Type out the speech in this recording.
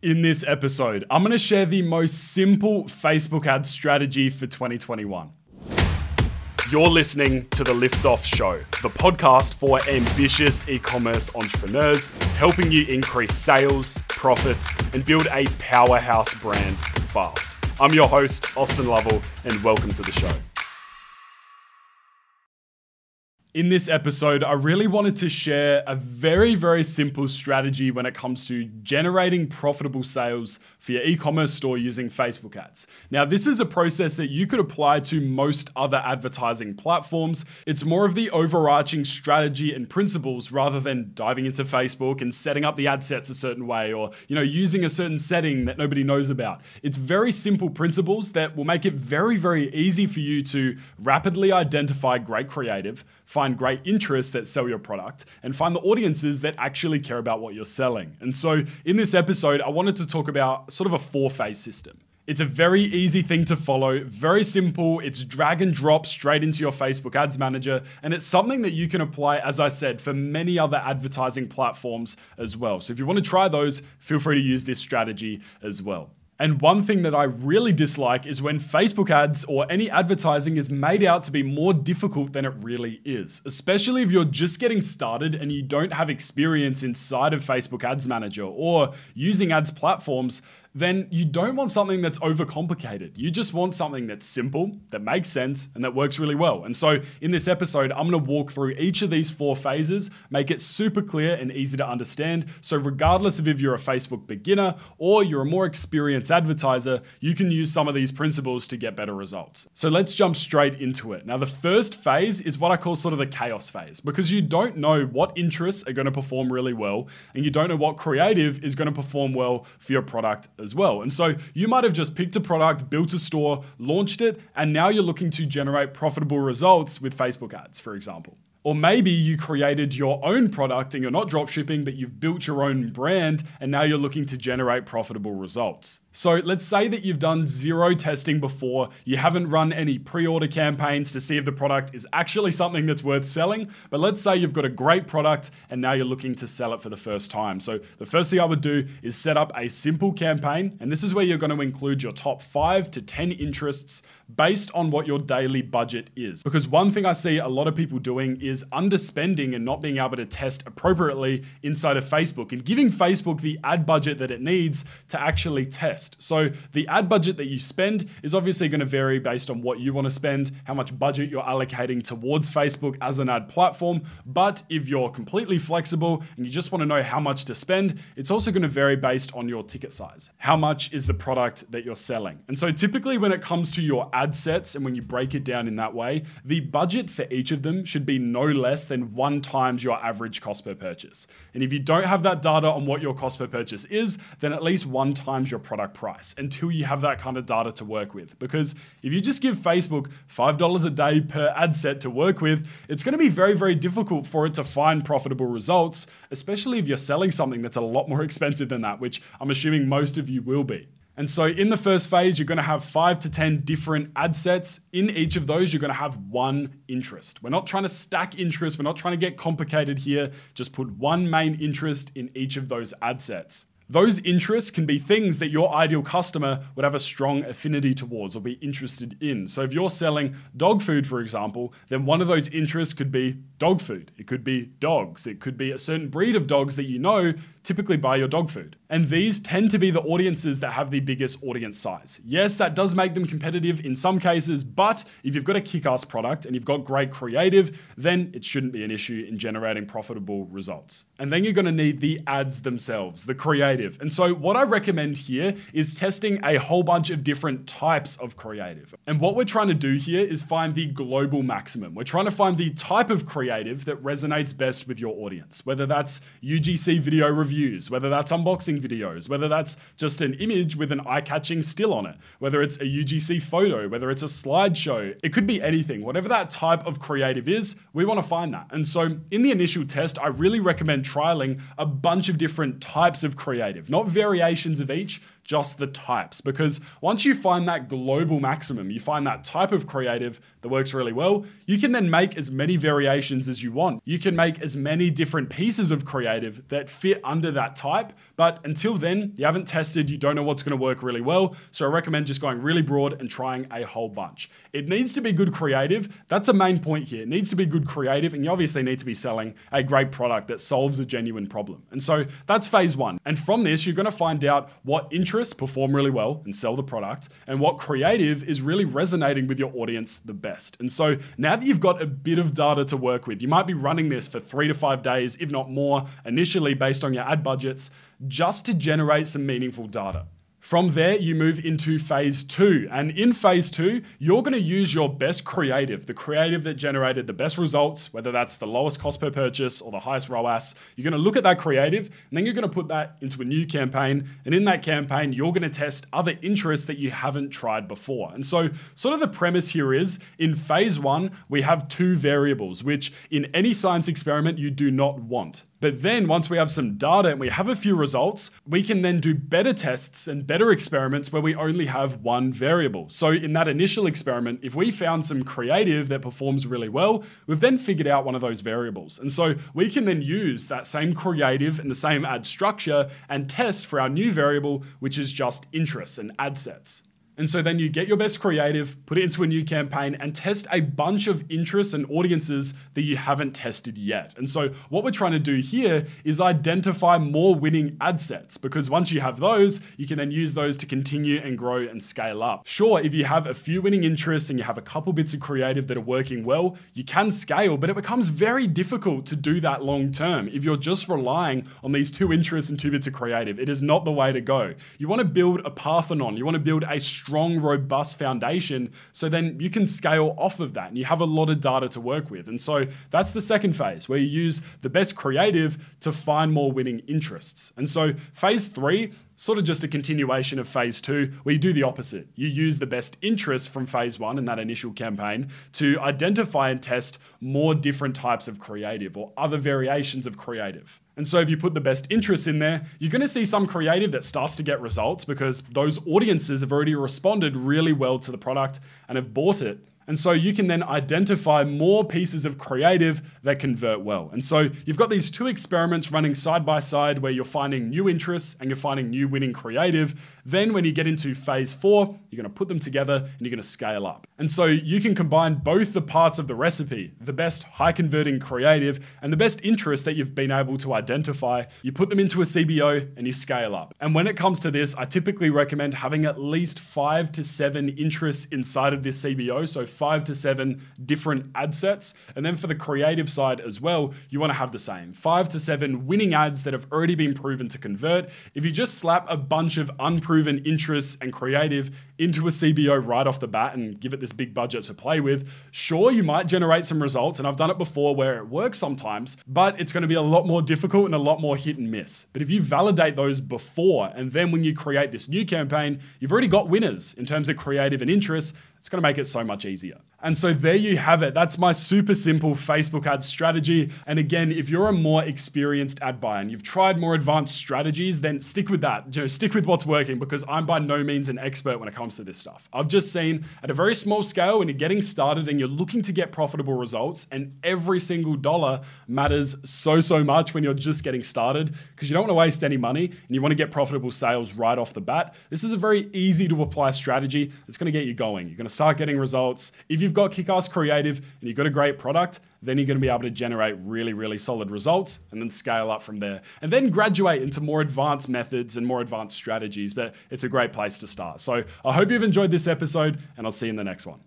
In this episode, I'm going to share the most simple Facebook ad strategy for 2021. You're listening to the Liftoff Show, the podcast for ambitious e commerce entrepreneurs, helping you increase sales, profits, and build a powerhouse brand fast. I'm your host, Austin Lovell, and welcome to the show. In this episode, I really wanted to share a very, very simple strategy when it comes to generating profitable sales for your e commerce store using Facebook ads. Now, this is a process that you could apply to most other advertising platforms. It's more of the overarching strategy and principles rather than diving into Facebook and setting up the ad sets a certain way or, you know, using a certain setting that nobody knows about. It's very simple principles that will make it very, very easy for you to rapidly identify great creative find great interests that sell your product, and find the audiences that actually care about what you're selling. And so, in this episode, I wanted to talk about sort of a four phase system. It's a very easy thing to follow, very simple. It's drag and drop straight into your Facebook Ads Manager, and it's something that you can apply, as I said, for many other advertising platforms as well. So if you want to try those, feel free to use this strategy as well. And one thing that I really dislike is when Facebook ads or any advertising is made out to be more difficult than it really is, especially if you're just getting started and you don't have experience inside of Facebook Ads Manager or using ads platforms then you don't want something that's overcomplicated. You just want something that's simple, that makes sense, and that works really well. And so in this episode, I'm gonna walk through each of these four phases, make it super clear and easy to understand. So, regardless of if you're a Facebook beginner or you're a more experienced advertiser, you can use some of these principles to get better results. So, let's jump straight into it. Now, the first phase is what I call sort of the chaos phase because you don't know what interests are gonna perform really well, and you don't know what creative is gonna perform well for your product as well. And so you might have just picked a product, built a store, launched it, and now you're looking to generate profitable results with Facebook ads, for example. Or maybe you created your own product and you're not dropshipping, but you've built your own brand and now you're looking to generate profitable results. So let's say that you've done zero testing before, you haven't run any pre order campaigns to see if the product is actually something that's worth selling. But let's say you've got a great product and now you're looking to sell it for the first time. So the first thing I would do is set up a simple campaign. And this is where you're going to include your top five to 10 interests based on what your daily budget is. Because one thing I see a lot of people doing is underspending and not being able to test appropriately inside of Facebook and giving Facebook the ad budget that it needs to actually test. So the ad budget that you spend is obviously going to vary based on what you want to spend, how much budget you're allocating towards Facebook as an ad platform. But if you're completely flexible and you just want to know how much to spend, it's also going to vary based on your ticket size. How much is the product that you're selling? And so typically when it comes to your ad sets and when you break it down in that way, the budget for each of them should be no less than one times your average cost per purchase. And if you don't have that data on what your cost per purchase is, then at least one times your product price until you have that kind of data to work with. Because if you just give Facebook $5 a day per ad set to work with, it's going to be very, very difficult for it to find profitable results, especially if you're selling something that's a lot more expensive than that, which I'm assuming most of you will be. And so in the first phase, you're going to have five to 10 different ad sets. In each of those, you're going to have one interest. We're not trying to stack interest. We're not trying to get complicated here. Just put one main interest in each of those ad sets. Those interests can be things that your ideal customer would have a strong affinity towards or be interested in. So if you're selling dog food, for example, then one of those interests could be dog food. It could be dogs. It could be a certain breed of dogs that you know typically buy your dog food. And these tend to be the audiences that have the biggest audience size. Yes, that does make them competitive in some cases, but if you've got a kick ass product and you've got great creative, then it shouldn't be an issue in generating profitable results. And then you're gonna need the ads themselves, the creative. And so, what I recommend here is testing a whole bunch of different types of creative. And what we're trying to do here is find the global maximum. We're trying to find the type of creative that resonates best with your audience, whether that's UGC video whether that's unboxing videos, whether that's just an image with an eye catching still on it, whether it's a UGC photo, whether it's a slideshow. It could be anything. Whatever that type of creative is, we want to find that. And so in the initial test, I really recommend trialing a bunch of different types of creative, not variations of each, just the types. Because once you find that global maximum, you find that type of creative that works really well, you can then make as many variations as you want. You can make as many different pieces of creative that fit under that type, but until then, you haven't tested, you don't know what's going to work really well. So I recommend just going really broad and trying a whole bunch. It needs to be good creative. That's a main point here. It needs to be good creative, and you obviously need to be selling a great product that solves a genuine problem. And so that's phase one. And from this, you're going to find out what interests perform really well and sell the product, and what creative is really resonating with your audience the best. And so now that you've got a bit of data to work with, you might be running this for three to five days, if not more, initially based on your ad budgets, just to generate some meaningful data. From there, you move into phase two. And in phase two, you're going to use your best creative, the creative that generated the best results, whether that's the lowest cost per purchase or the highest ROAS. You're going to look at that creative, and then you're going to put that into a new campaign. And in that campaign, you're going to test other interests that you haven't tried before. And so, sort of the premise here is in phase one, we have two variables, which in any science experiment you do not want. But then once we have some data and we have a few results, we can then do better tests and better experiments where we only have one variable. So in that initial experiment, if we found some creative that performs really well, we've then figured out one of those variables. And so we can then use that same creative and the same ad structure and test for our new variable, which is just interests and ad sets. And so then you get your best creative, put it into a new campaign, and test a bunch of interests and audiences that you haven't tested yet. And so what we're trying to do here is identify more winning ad sets because once you have those, you can then use those to continue and grow and scale up. Sure, if you have a few winning interests and you have a couple bits of creative that are working well, you can scale, but it becomes very difficult to do that long term if you're just relying on these two interests and two bits of creative. It is not the way to go. You want to build a Parthenon, you want to build a strong, robust foundation. So then you can scale off of that and you have a lot of data to work with. And so that's the second phase where you use the best creative to find more winning interests. And so phase three, sort of just a continuation of phase two, where you do the opposite. You use the best interests from phase one in that initial campaign to identify and test more different types of creative or other variations of creative. And so if you put the best interests in there, you're going to see some creative that starts to get results because those audiences have already responded really well to the product and have bought it. And so you can then identify more pieces of creative that convert well. And so you've got these two experiments running side by side where you're finding new interests and you're finding new winning creative. Then when you get into phase four, you're to put them together and you're to scale up. And so you can combine both the parts of the recipe, the best high converting creative and the best interest that you've been able to identify. You put them into a CBO and you scale up. And when it comes to this, I typically recommend having at least five to seven interests inside of this CBO. So five to seven different ad sets. And then for the creative side as well, you want to have the same five to seven winning ads that have already been proven to convert. If you just slap a bunch of unproven interests and creative into a CBO right off the bat and give it this big budget to play with, sure, you might generate some results. And I've done it before where it works sometimes, but it's going to be a lot more difficult and a lot more hit and miss. But if you validate those before, and then when you create this new campaign, you've already got winners in terms of creative and interest, it's going to make it so much easier. And so there you have it. That's my super simple Facebook ad strategy. And again, if you're a more experienced ad buyer and you've tried more advanced strategies, then stick with that. You know, stick with what's working because I'm by no means an expert when it comes to this stuff. I've just seen at a very small scale when you're getting started and you're looking to get profitable results, and every single dollar matters so, so much when you're just getting started because you don't want to waste any money and you want to get profitable sales right off the bat. This is a very easy to apply strategy that's going to get you going. You're going to start getting results. If you've got kick ass creative and you've got a great product, then you're going to be able to generate really, really solid results and then scale up from there. And then graduate into more advanced methods and more advanced strategies. But it's a great place to start. So I hope you've enjoyed this episode, and I'll see you in the next one.